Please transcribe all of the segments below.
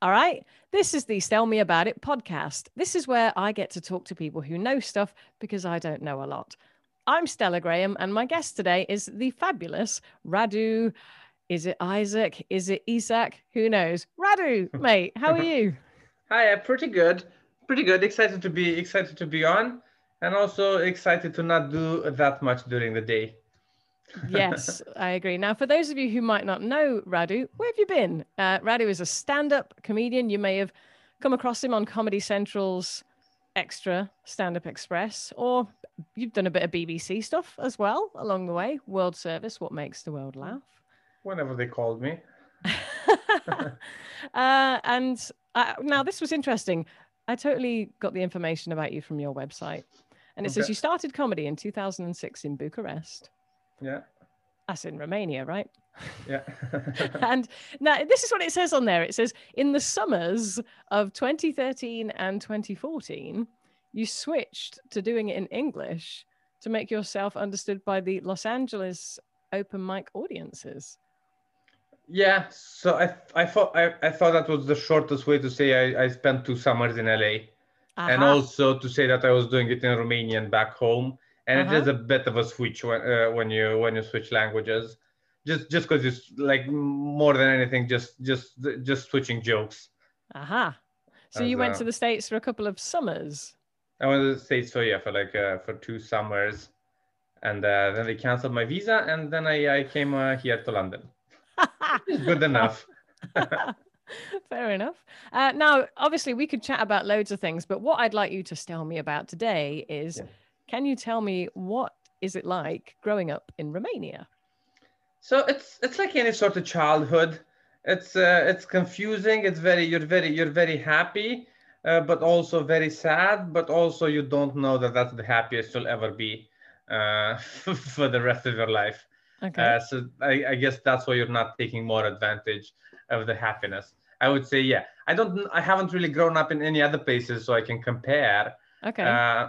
All right. This is the Tell Me About It podcast. This is where I get to talk to people who know stuff because I don't know a lot. I'm Stella Graham, and my guest today is the fabulous Radu. Is it Isaac? Is it Isaac? Who knows? Radu, mate, how are you? Hi, I'm pretty good. Pretty good. Excited to be excited to be on, and also excited to not do that much during the day. Yes, I agree. Now, for those of you who might not know Radu, where have you been? Uh, Radu is a stand-up comedian. You may have come across him on Comedy Central's Extra Stand Up Express, or you've done a bit of BBC stuff as well along the way. World Service, What Makes the World Laugh. Whenever they called me. uh, and uh, now this was interesting. I totally got the information about you from your website. And it okay. says you started comedy in 2006 in Bucharest. Yeah. That's in Romania, right? Yeah. and now this is what it says on there. It says in the summers of 2013 and 2014, you switched to doing it in English to make yourself understood by the Los Angeles open mic audiences. Yeah, so I I thought I, I thought that was the shortest way to say I, I spent two summers in LA. Uh-huh. And also to say that I was doing it in Romanian back home. And uh-huh. it is uh-huh. a bit of a switch when, uh, when you when you switch languages just just because it's like more than anything just just just switching jokes aha uh-huh. so As, you went uh, to the states for a couple of summers i went to the states for yeah for like uh, for two summers and uh, then they canceled my visa and then i, I came uh, here to london good enough Fair enough. Uh, now, obviously, we could chat about loads of things, but what I'd like you to tell me about today is yeah. Can you tell me what is it like growing up in Romania? So it's it's like any sort of childhood. It's uh, it's confusing. It's very you're very you're very happy, uh, but also very sad. But also you don't know that that's the happiest you'll ever be uh, for the rest of your life. Okay. Uh, so I, I guess that's why you're not taking more advantage of the happiness. I would say yeah. I don't. I haven't really grown up in any other places, so I can compare. Okay. Uh,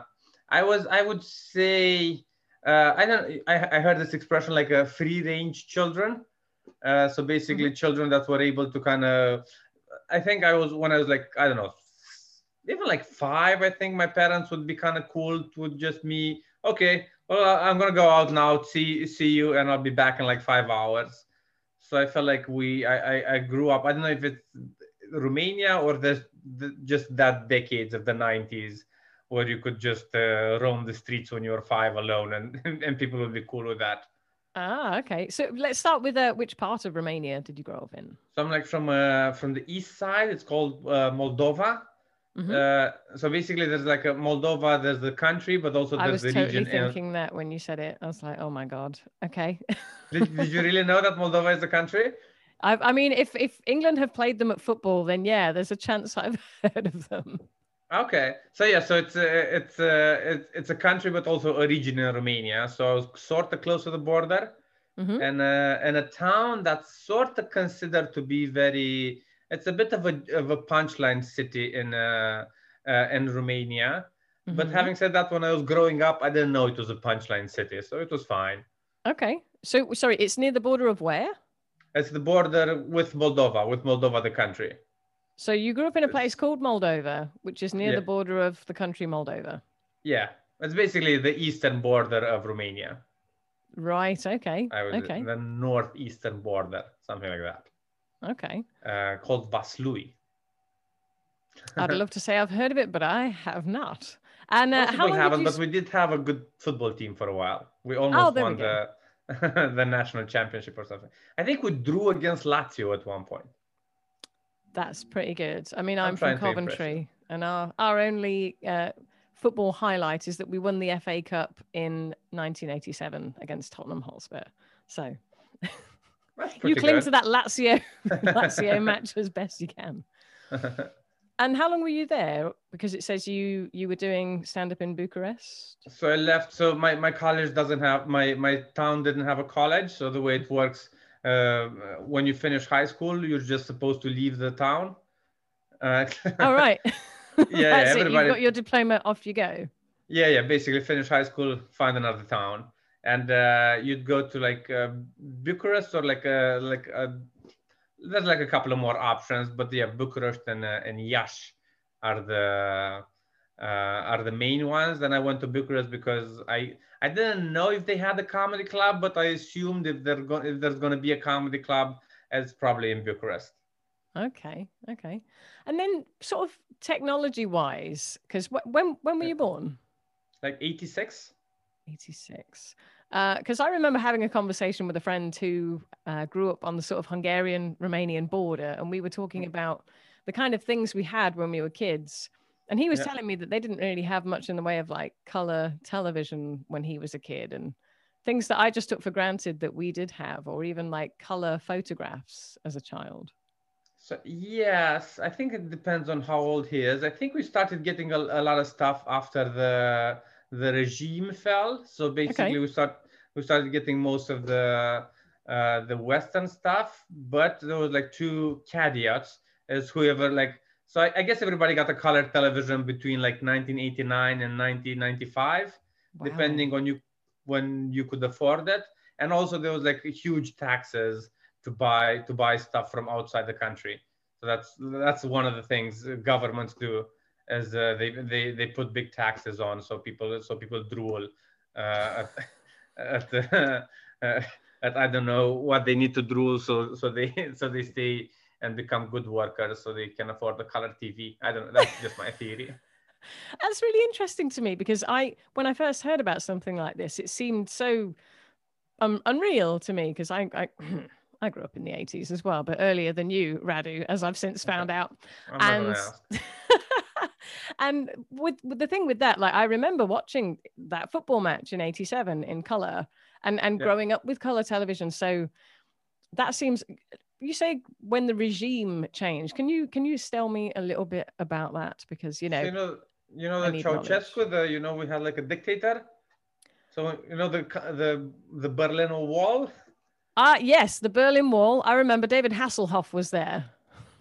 I was. I would say uh, I don't. I, I heard this expression like a free range children. Uh, so basically, mm-hmm. children that were able to kind of. I think I was when I was like I don't know, even like five. I think my parents would be kind of cool with just me. Okay, well I'm gonna go out now. See see you, and I'll be back in like five hours. So I felt like we. I I, I grew up. I don't know if it's Romania or the, the just that decades of the 90s where you could just uh, roam the streets when you're five alone and, and people would be cool with that. Ah, okay. So let's start with uh, which part of Romania did you grow up in? So I'm like from uh, from the east side. It's called uh, Moldova. Mm-hmm. Uh, so basically, there's like a Moldova. There's the country, but also there's the region. I was totally thinking that when you said it. I was like, oh my god. Okay. did, did you really know that Moldova is a country? I, I mean, if if England have played them at football, then yeah, there's a chance I've heard of them. Okay, so yeah, so it's a, it's a, it's it's a country, but also a region in Romania. So sort of close to the border, mm-hmm. and uh, and a town that's sort of considered to be very. It's a bit of a of a punchline city in uh, uh in Romania. Mm-hmm. But having said that, when I was growing up, I didn't know it was a punchline city, so it was fine. Okay, so sorry, it's near the border of where? It's the border with Moldova, with Moldova, the country. So you grew up in a place called Moldova, which is near yeah. the border of the country Moldova. Yeah, it's basically the eastern border of Romania. Right. Okay. okay. The northeastern border, something like that. Okay. Uh, called Vaslui. I'd love to say I've heard of it, but I have not. And uh, how haven't, you... but we did have a good football team for a while. We almost oh, won we the the national championship or something. I think we drew against Lazio at one point. That's pretty good. I mean, I'm, I'm from Coventry, and our our only uh, football highlight is that we won the FA Cup in 1987 against Tottenham Hotspur. So you cling good. to that Lazio Lazio match as best you can. and how long were you there? Because it says you you were doing stand up in Bucharest. So I left. So my my college doesn't have my my town didn't have a college. So the way it works when you finish high school, you're just supposed to leave the town. Uh, All right. yeah, everybody. You've got your diploma. Off you go. Yeah, yeah. Basically, finish high school, find another town, and uh, you'd go to like uh, Bucharest or like a like a there's like a couple of more options, but yeah, Bucharest and uh, and Iași are the uh, are the main ones. Then I went to Bucharest because I I didn't know if they had a comedy club, but I assumed if they're going if there's going to be a comedy club, it's probably in Bucharest. Okay, okay, and then sort of technology wise, because when when were you born? Like eighty six. Eighty six because uh, I remember having a conversation with a friend who uh, grew up on the sort of Hungarian Romanian border, and we were talking mm. about the kind of things we had when we were kids. And he was yeah. telling me that they didn't really have much in the way of like color television when he was a kid, and things that I just took for granted that we did have, or even like color photographs as a child. So yes, I think it depends on how old he is. I think we started getting a, a lot of stuff after the the regime fell. So basically, okay. we start we started getting most of the uh, the Western stuff, but there was like two caveats. As whoever like, so I, I guess everybody got a color television between like 1989 and 1995, wow. depending on you when you could afford it. And also there was like huge taxes to buy to buy stuff from outside the country. So that's that's one of the things governments do as uh, they, they they put big taxes on so people so people drool uh, at at, uh, at I don't know what they need to drool so so they so they stay and become good workers so they can afford the color TV. I don't know. That's just my theory. That's really interesting to me because I when I first heard about something like this, it seemed so um, unreal to me because I, I I grew up in the 80s as well, but earlier than you, Radu, as I've since found out. and and with, with, the thing with that, like I remember watching that football match in 87 in color and, and yeah. growing up with color television. So that seems you say when the regime changed. Can you can you tell me a little bit about that? Because you know, you know, you know the Ceausescu, the you know we had like a dictator. So you know the the the Berlin Wall. Ah, yes, the Berlin Wall. I remember David Hasselhoff was there.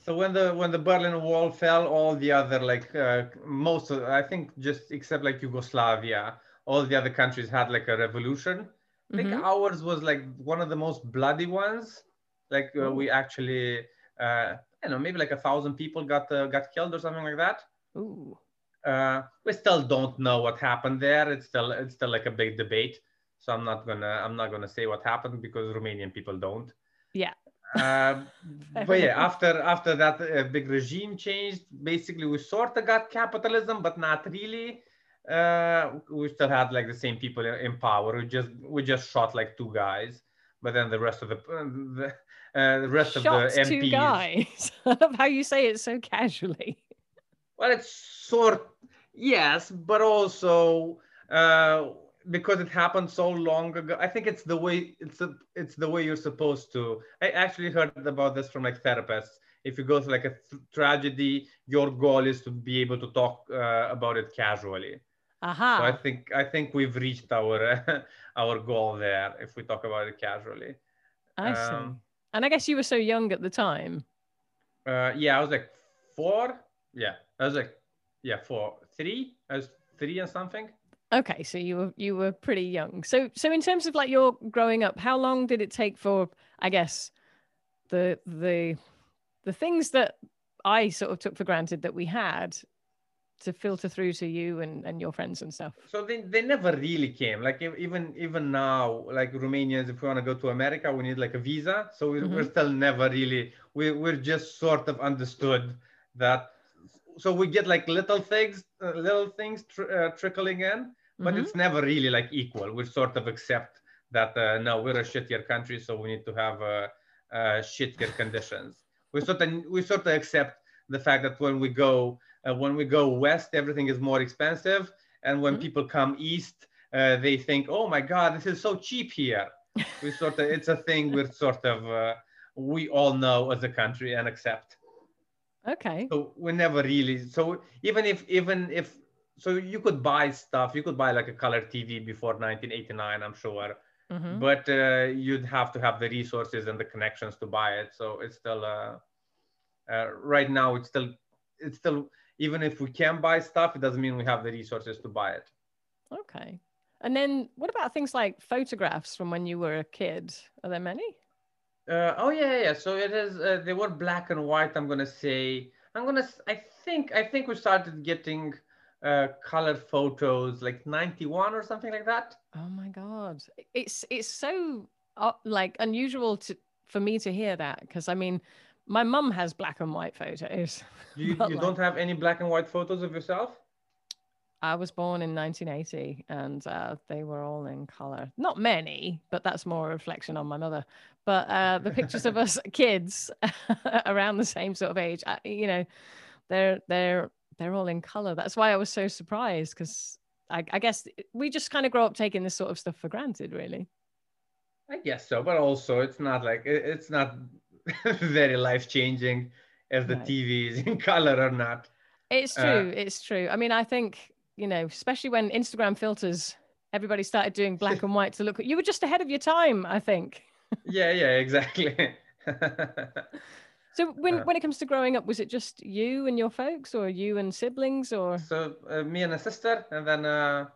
So when the when the Berlin Wall fell, all the other like uh, most of I think just except like Yugoslavia, all the other countries had like a revolution. I think mm-hmm. ours was like one of the most bloody ones. Like uh, we actually, uh, you know, maybe like a thousand people got uh, got killed or something like that. Ooh. Uh, we still don't know what happened there. It's still it's still like a big debate. So I'm not gonna I'm not gonna say what happened because Romanian people don't. Yeah. Uh, but yeah, after after that uh, big regime changed, basically we sort of got capitalism, but not really. Uh, we still had like the same people in power. We just we just shot like two guys, but then the rest of the the, uh, the rest of the MPs. two guys. I love how you say it so casually. Well, it's sort yes, but also uh, because it happened so long ago i think it's the way it's a, it's the way you're supposed to i actually heard about this from like therapists if you go through like a th- tragedy your goal is to be able to talk uh, about it casually uh-huh. so i think i think we've reached our uh, our goal there if we talk about it casually i um, see and i guess you were so young at the time. Uh, yeah i was like four. Yeah i was like yeah four three. I was three and something. Okay, so you were you were pretty young. So so in terms of like your growing up, how long did it take for I guess the the the things that I sort of took for granted that we had to filter through to you and, and your friends and stuff? So they, they never really came. Like even even now, like Romanians, if we want to go to America, we need like a visa. So we're, mm-hmm. we're still never really we we're just sort of understood that. So we get like little things, uh, little things tr- uh, trickling in, but mm-hmm. it's never really like equal. We sort of accept that uh, no, we're a shittier country, so we need to have uh, uh, shittier conditions. We sort of we sort of accept the fact that when we go uh, when we go west, everything is more expensive, and when mm-hmm. people come east, uh, they think, oh my god, this is so cheap here. we sort of it's a thing we're sort of uh, we all know as a country and accept. Okay. So we never really so even if even if so you could buy stuff you could buy like a color tv before 1989 i'm sure mm-hmm. but uh, you'd have to have the resources and the connections to buy it so it's still uh, uh, right now it's still it's still even if we can buy stuff it doesn't mean we have the resources to buy it okay and then what about things like photographs from when you were a kid are there many Uh, oh yeah, yeah. So it is. Uh, they were black and white. I'm gonna say. I'm gonna. I think. I think we started getting uh, color photos like 91 or something like that. Oh my god, it's it's so uh, like unusual to for me to hear that because I mean, my mum has black and white photos. You, you like, don't have any black and white photos of yourself? I was born in 1980 and uh, they were all in color. Not many, but that's more a reflection on my mother. But uh, the pictures of us kids around the same sort of age, you know, they're they're they're all in color. That's why I was so surprised because I, I guess we just kind of grow up taking this sort of stuff for granted, really. I guess so, but also it's not like it's not very life changing if the right. TV is in color or not. It's uh, true. Uh, it's true. I mean, I think you know, especially when Instagram filters, everybody started doing black and white to look. You were just ahead of your time, I think. yeah, yeah, exactly. so when uh, when it comes to growing up, was it just you and your folks, or you and siblings, or? So uh, me and a sister, and then uh,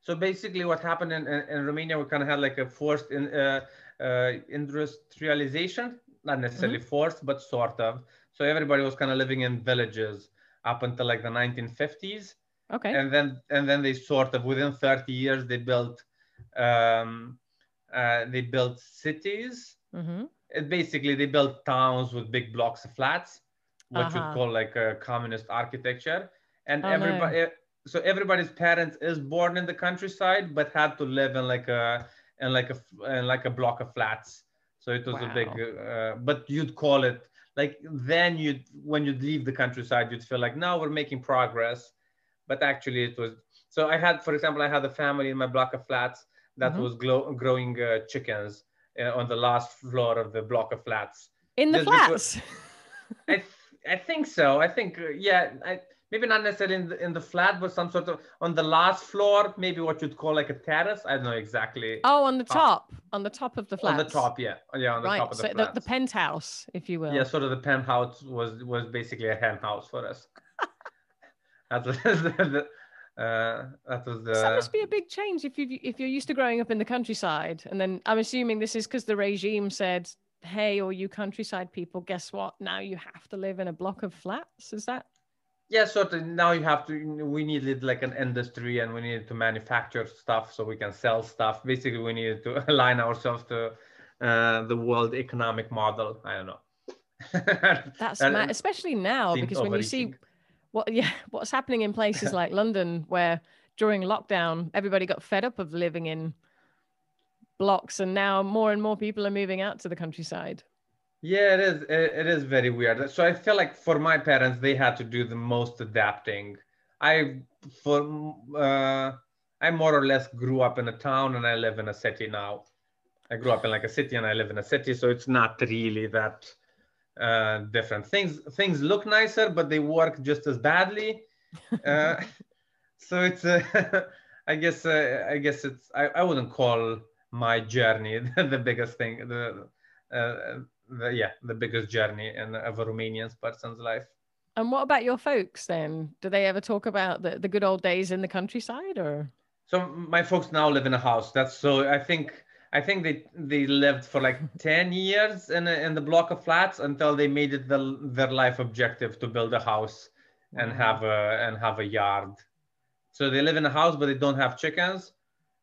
so basically what happened in, in, in, Romania, we kind of had like a forced in, uh, uh, industrialization, not necessarily mm-hmm. forced, but sort of. So everybody was kind of living in villages up until like the 1950s Okay. And then and then they sort of within 30 years they built um, uh, they built cities. Mm-hmm. It basically they built towns with big blocks of flats, what uh-huh. you call like a communist architecture. And oh, everybody, no. so everybody's parents is born in the countryside, but had to live in like a in like a in like a block of flats. So it was wow. a big, uh, but you'd call it like then you'd when you'd leave the countryside, you'd feel like now we're making progress but actually it was so i had for example i had a family in my block of flats that mm-hmm. was glow, growing uh, chickens uh, on the last floor of the block of flats in the flats I, th- I think so i think uh, yeah I, maybe not necessarily in the, in the flat but some sort of on the last floor maybe what you'd call like a terrace i don't know exactly oh on the top on the top of the flat on the top yeah yeah on the right. top of the, so the, the penthouse if you will yeah sort of the penthouse was was basically a hen house for us that was the, uh, that was the... that must be a big change if you if you're used to growing up in the countryside, and then I'm assuming this is because the regime said, "Hey, all you countryside people, guess what? Now you have to live in a block of flats." Is that? Yeah, sort of. Now you have to. We needed like an industry, and we needed to manufacture stuff so we can sell stuff. Basically, we needed to align ourselves to uh, the world economic model. I don't know. That's mad, especially now because when you see what yeah what's happening in places like london where during lockdown everybody got fed up of living in blocks and now more and more people are moving out to the countryside yeah it is it is very weird so i feel like for my parents they had to do the most adapting i for uh, i more or less grew up in a town and i live in a city now i grew up in like a city and i live in a city so it's not really that uh, different things. Things look nicer, but they work just as badly. Uh, so it's, uh, I guess, uh, I guess it's. I, I wouldn't call my journey the biggest thing. The, the yeah, the biggest journey in of a Romanian person's life. And what about your folks then? Do they ever talk about the, the good old days in the countryside or? So my folks now live in a house. That's so I think I think they they lived for like 10 years in a, in the block of flats until they made it the, their life objective to build a house and mm-hmm. have a and have a yard. So they live in a house but they don't have chickens.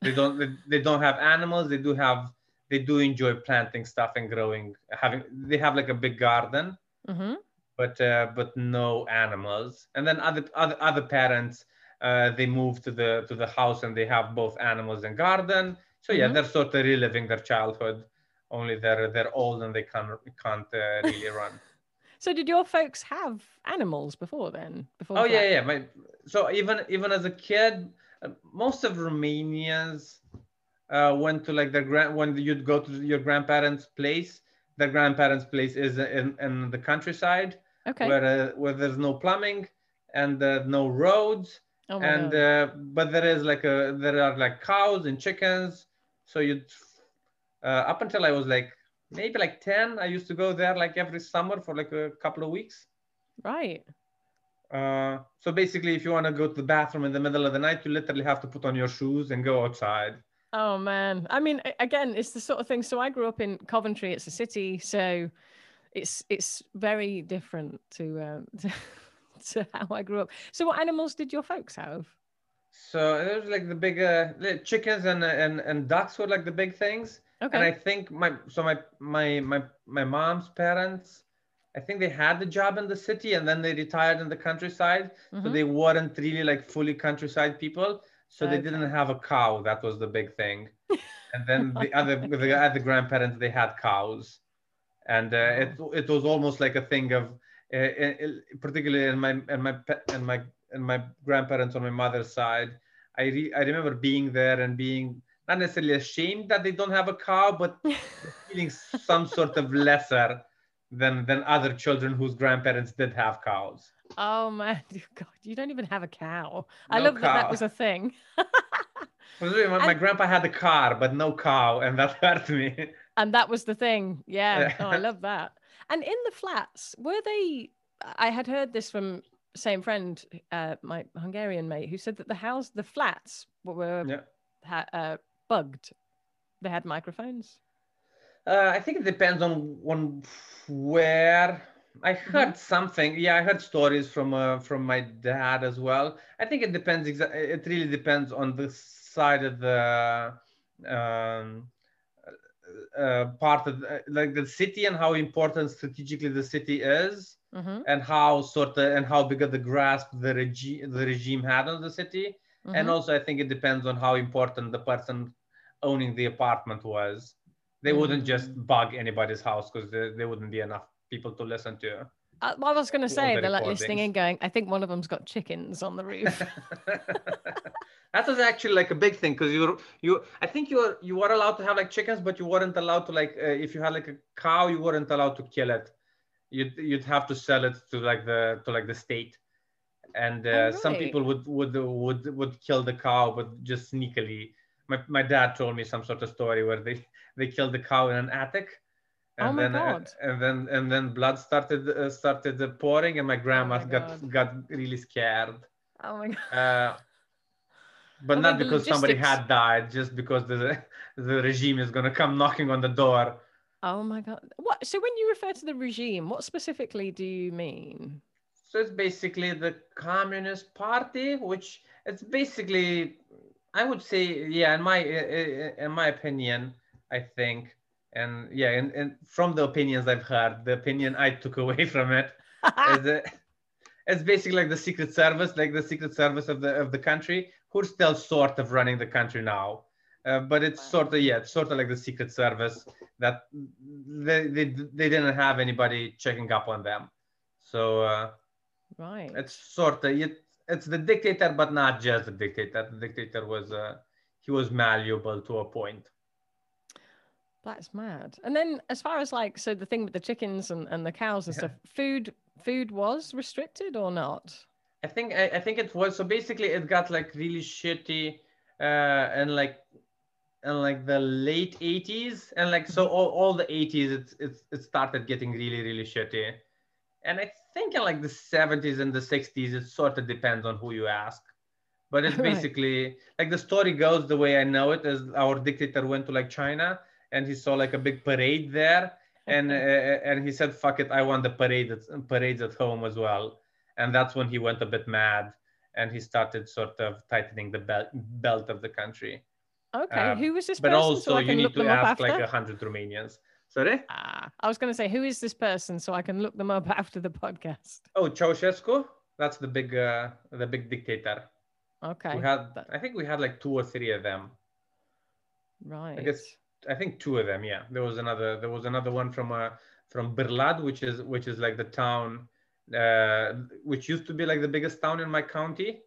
They don't they, they don't have animals. They do have they do enjoy planting stuff and growing having they have like a big garden. Mm-hmm. But uh, but no animals. And then other other other parents uh, they move to the to the house and they have both animals and garden so yeah, mm-hmm. they're sort of reliving their childhood. Only they're they're old and they can't can't uh, really run. So did your folks have animals before then? Before oh yeah, yeah. My so even even as a kid, uh, most of Romanians uh, went to like their grand when you'd go to your grandparents' place. Their grandparents' place is in, in the countryside, okay, where uh, where there's no plumbing and uh, no roads, oh and uh, but there is like a there are like cows and chickens so you, uh, up until I was like maybe like 10, I used to go there like every summer for like a couple of weeks. Right. Uh, so basically, if you want to go to the bathroom in the middle of the night, you literally have to put on your shoes and go outside. Oh man, I mean, again, it's the sort of thing. So I grew up in Coventry. It's a city, so it's it's very different to um, to, to how I grew up. So what animals did your folks have? So it was like the big uh, chickens and and and ducks were like the big things. Okay. And I think my so my my my my mom's parents, I think they had the job in the city and then they retired in the countryside. Mm-hmm. So they weren't really like fully countryside people. So okay. they didn't have a cow. That was the big thing. and then the other the other grandparents they had cows, and uh, it it was almost like a thing of, uh, uh particularly in my and my and my and my grandparents on my mother's side. I re- I remember being there and being not necessarily ashamed that they don't have a cow, but feeling some sort of lesser than than other children whose grandparents did have cows. Oh man, God, you don't even have a cow. No I love cow. that that was a thing. my, my grandpa had a car, but no cow, and that hurt me. And that was the thing. Yeah. oh, I love that. And in the flats, were they? I had heard this from same friend, uh, my Hungarian mate, who said that the house, the flats were yeah. ha, uh, bugged. They had microphones. Uh, I think it depends on on where I mm-hmm. heard mm-hmm. something. Yeah, I heard stories from uh, from my dad as well. I think it depends. Exa- it really depends on the side of the um, uh, part of the, like the city and how important strategically the city is, mm-hmm. and how sort of and how big of the grasp the regime the regime had on the city. Mm-hmm. And also, I think it depends on how important the person owning the apartment was. They wouldn't just mm. bug anybody's house because there, there wouldn't be enough people to listen to. Uh, I was going to say they're like listening in, going, "I think one of them's got chickens on the roof." that was actually like a big thing because you you I think you were you were allowed to have like chickens, but you weren't allowed to like uh, if you had like a cow, you weren't allowed to kill it. You'd you'd have to sell it to like the to like the state, and uh, oh, right. some people would would would would kill the cow, but just sneakily. My my dad told me some sort of story where they they killed the cow in an attic and oh my then uh, God. and then and then blood started uh, started pouring and my grandma oh my got God. got really scared oh my God. Uh, but not because somebody had died just because the the regime is going to come knocking on the door oh my god what so when you refer to the regime what specifically do you mean so it's basically the communist party which it's basically i would say yeah in my in my opinion i think and yeah and, and from the opinions i've heard the opinion i took away from it is a, it's basically like the secret service like the secret service of the of the country who's still sort of running the country now. Uh, but it's sort of yeah it's sort of like the secret service that they, they they didn't have anybody checking up on them. So uh, right. it's sort of it, it's the dictator but not just the dictator. The dictator was uh, he was malleable to a point that's mad. And then as far as like so the thing with the chickens and, and the cows and yeah. stuff, food food was restricted or not? I think I, I think it was so basically it got like really shitty uh and like and like the late 80s and like so all, all the 80s it's, it's it started getting really really shitty and i think in like the 70s and the 60s it sort of depends on who you ask but it's basically right. like the story goes the way i know it is our dictator went to like china and he saw like a big parade there and uh, and he said fuck it i want the parade at, parades at home as well. And that's when he went a bit mad and he started sort of tightening the belt belt of the country. Okay um, who was this person? but person also so you need to ask like a hundred romanians. Sorry? Ah, i was going to say who is this person so i can look them up after the podcast? Oh ceausescu? That's the big uh, the big dictator. Okay we had i think we had like two or three of them. Right i guess I think two of them. Yeah, there was another. There was another one from uh, from Birlad, which is which is like the town, uh, which used to be like the biggest town in my county,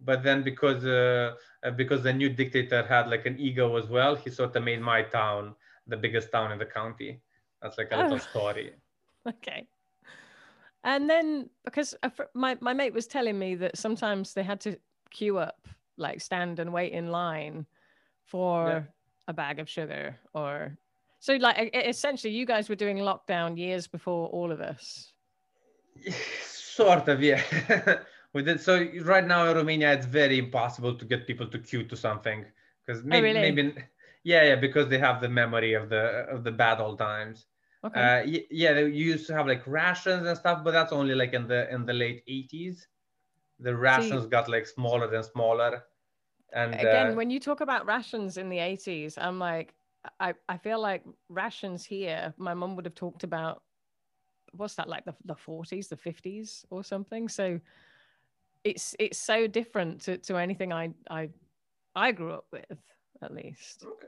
but then because uh, uh because the new dictator had like an ego as well, he sort of made my town the biggest town in the county. That's like a little oh. story. Okay. And then because my my mate was telling me that sometimes they had to queue up, like stand and wait in line for. Yeah a bag of sugar or so like essentially you guys were doing lockdown years before all of us. Sort of yeah. We did so right now in romania it's very impossible to get people to queue to something because maybe, oh, really? maybe yeah yeah because they have the memory of the of the bad old times. Okay. Uh, yeah they used to have like rations and stuff but that's only like in the in the late 80s the rations See, got like smaller and smaller and again uh, when you talk about rations in the 80s i'm like i i feel like rations here my mom would have talked about what's that like the, the 40s the 50s or something so it's it's so different to, to anything i i i grew up with at least okay.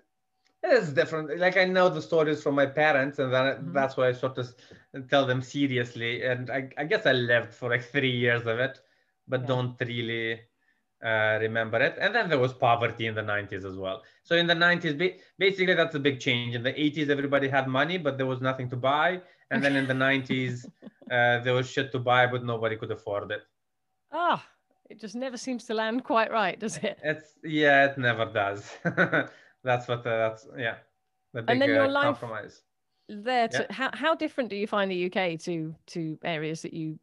it is different like i know the stories from my parents and then mm-hmm. that's why i sort of tell them seriously and I, I guess i lived for like three years of it but yeah. don't really uh, remember it. And then there was poverty in the 90s as well. So in the 90s, basically that's a big change. In the 80s, everybody had money, but there was nothing to buy. And then in the 90s, uh, there was shit to buy, but nobody could afford it. Ah, it just never seems to land quite right, does it? It's yeah, it never does. that's what uh, that's yeah. The big, and then your uh, life compromise. there. To, yeah. how how different do you find the UK to to areas that you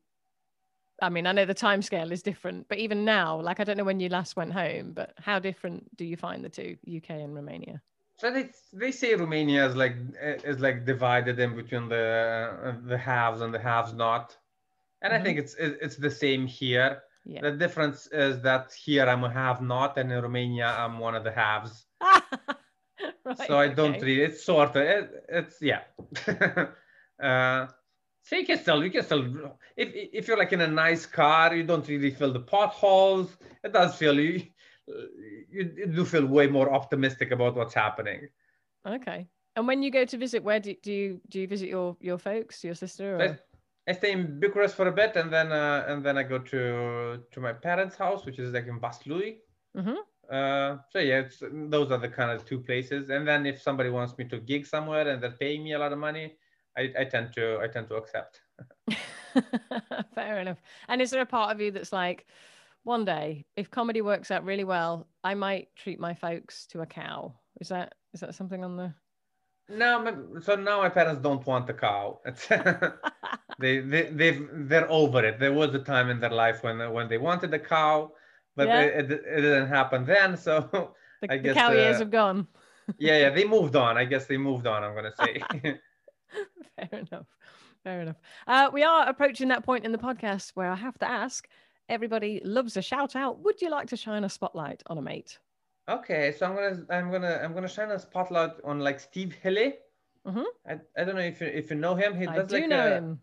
I mean, I know the time scale is different, but even now, like I don't know when you last went home, but how different do you find the two, UK and Romania? So they they say Romania is like is like divided in between the the haves and the haves not, and mm-hmm. I think it's it's the same here. Yeah. The difference is that here I'm a have not, and in Romania I'm one of the haves. right, so I don't really. It's sort of it, it's yeah. uh, so you can still, you can still, if, if you're like in a nice car, you don't really feel the potholes. It does feel, you, you do feel way more optimistic about what's happening. Okay. And when you go to visit, where do, do you do you visit your your folks, your sister? Or? I, I stay in Bucharest for a bit, and then uh, and then I go to to my parents' house, which is like in Vaslui. Mm-hmm. Uh, so yeah, those are the kind of two places. And then if somebody wants me to gig somewhere and they're paying me a lot of money, I, I tend to I tend to accept. Fair enough. And is there a part of you that's like, one day, if comedy works out really well, I might treat my folks to a cow. Is that is that something on the? No, so now my parents don't want a cow. they they they they're over it. There was a time in their life when when they wanted the cow, but yeah. it, it, it, didn't happen then. So the, I guess the cow uh, years have gone. yeah, yeah, they moved on. I guess they moved on. I'm gonna say. Fair enough. Fair enough. Uh, we are approaching that point in the podcast where I have to ask everybody loves a shout out. Would you like to shine a spotlight on a mate? Okay, so I'm gonna I'm gonna I'm gonna shine a spotlight on like Steve Hilly. Mm-hmm. I, I don't know if you if you know him. He does I do like know a, him.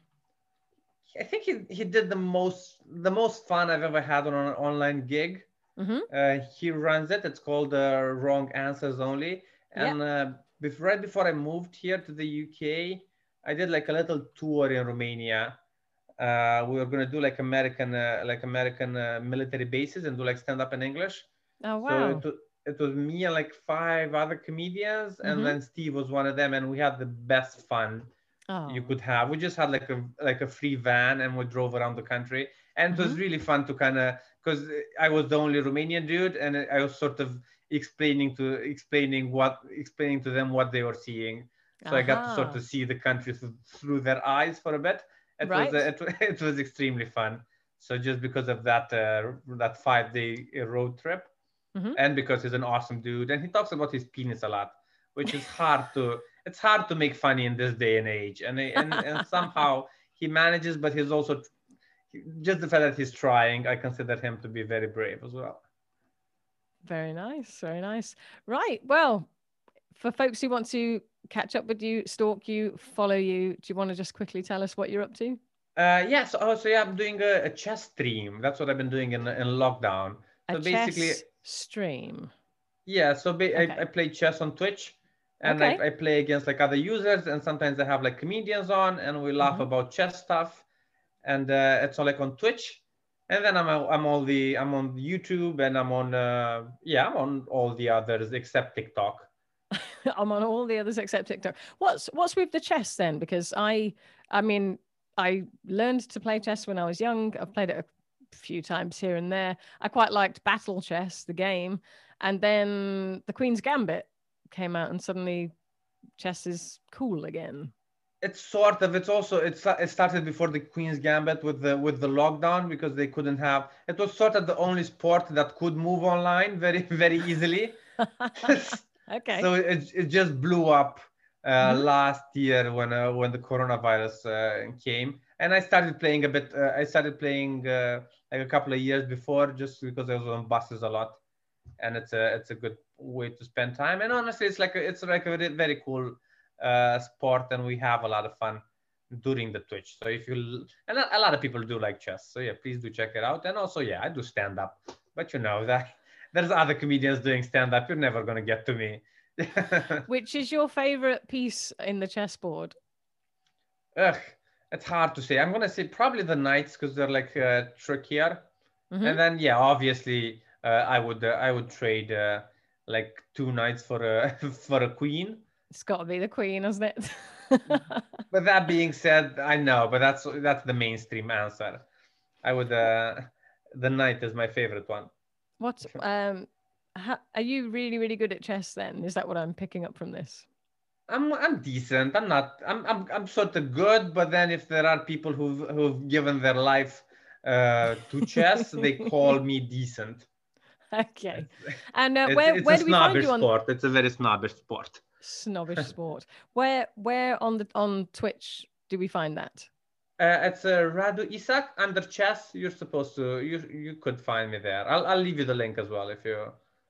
I think he, he did the most the most fun I've ever had on an online gig. Mm-hmm. Uh, he runs it. It's called uh, Wrong Answers Only. And uh, before, right before I moved here to the UK, I did like a little tour in Romania. Uh, we were gonna do like American, uh, like American uh, military bases and do like stand up in English. Oh wow! So it, it was me and like five other comedians, and mm-hmm. then Steve was one of them, and we had the best fun oh. you could have. We just had like a like a free van, and we drove around the country, and mm-hmm. it was mm-hmm. really fun to kind of because I was the only Romanian dude, and I was sort of explaining to explaining what explaining to them what they were seeing so uh-huh. I got to sort of see the country through their eyes for a bit. It right. was it, it was extremely fun. So just because of that uh, that five day road trip, mm-hmm. and because he's an awesome dude, and he talks about his penis a lot, which is hard to it's hard to make funny in this day and age, and and, and somehow he manages, but he's also just the fact that he's trying. I consider him to be very brave as well. Very nice, very nice. Right, well, for folks who want to catch up with you, stalk you, follow you, do you want to just quickly tell us what you're up to? Uh, yes. Yeah, oh, so, yeah, I'm doing a, a, chess stream. That's what I've been doing in, in lockdown. So a basically, stream. Yeah. So ba- okay. I, I play chess on Twitch and okay. I, I, play against like other users and sometimes I have like comedians on and we laugh mm-hmm. about chess stuff and uh, it's all like on Twitch and then I'm I'm all the I'm on YouTube and I'm on uh, yeah I'm on all the others except TikTok. I'm on all the others except TikTok. What's what's with the chess then? Because I I mean I learned to play chess when I was young. I've played it a few times here and there. I quite liked Battle Chess, the game, and then the Queen's Gambit came out, and suddenly chess is cool again. It's sort of. It's also. It's it started before the Queen's Gambit with the with the lockdown because they couldn't have. It was sort of the only sport that could move online very very easily. okay. So it, it just blew up uh, mm-hmm. last year when uh, when the coronavirus uh, came, and I started playing a bit. Uh, I started playing uh, like a couple of years before, just because I was on buses a lot, and it's a it's a good way to spend time. And honestly, it's like a, it's like a very, very cool uh, sport, and we have a lot of fun during the Twitch. So if you and a lot of people do like chess, so yeah, please do check it out. And also, yeah, I do stand up, but you know that there's other comedians doing stand up. You're never gonna get to me. Which is your favorite piece in the chessboard? Ugh, it's hard to say. I'm gonna say probably the knights because they're like uh, trickier. Mm-hmm. And then yeah, obviously uh, I would uh, I would trade uh, like two knights for a for a queen. It's got to be the queen, isn't it? but that being said, I know, but that's that's the mainstream answer. I would uh the knight is my favorite one. What um how, are you really really good at chess then? Is that what I'm picking up from this? I'm I'm decent. I'm not. I'm I'm I'm sort of good. But then if there are people who've who've given their life uh, to chess, they call me decent. Okay. And uh, where it's, where do we find you on? Sport. It's a very snobbish sport. Snobbish sport. where where on the on Twitch do we find that? Uh, it's uh, Radu Isac under chess. You're supposed to you you could find me there. I'll I'll leave you the link as well if you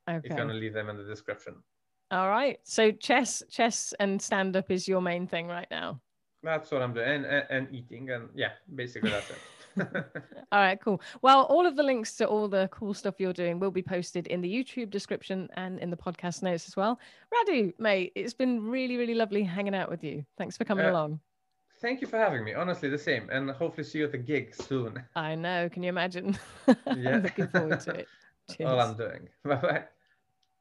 okay. if you want to leave them in the description. All right. So chess, chess, and stand up is your main thing right now. That's what I'm doing, and, and, and eating, and yeah, basically that's it. all right, cool. Well, all of the links to all the cool stuff you're doing will be posted in the YouTube description and in the podcast notes as well. Radu, mate, it's been really, really lovely hanging out with you. Thanks for coming uh, along. Thank you for having me. Honestly, the same, and hopefully see you at the gig soon. I know. Can you imagine? Yeah. looking forward to it. Cheers. All I'm doing. Bye bye.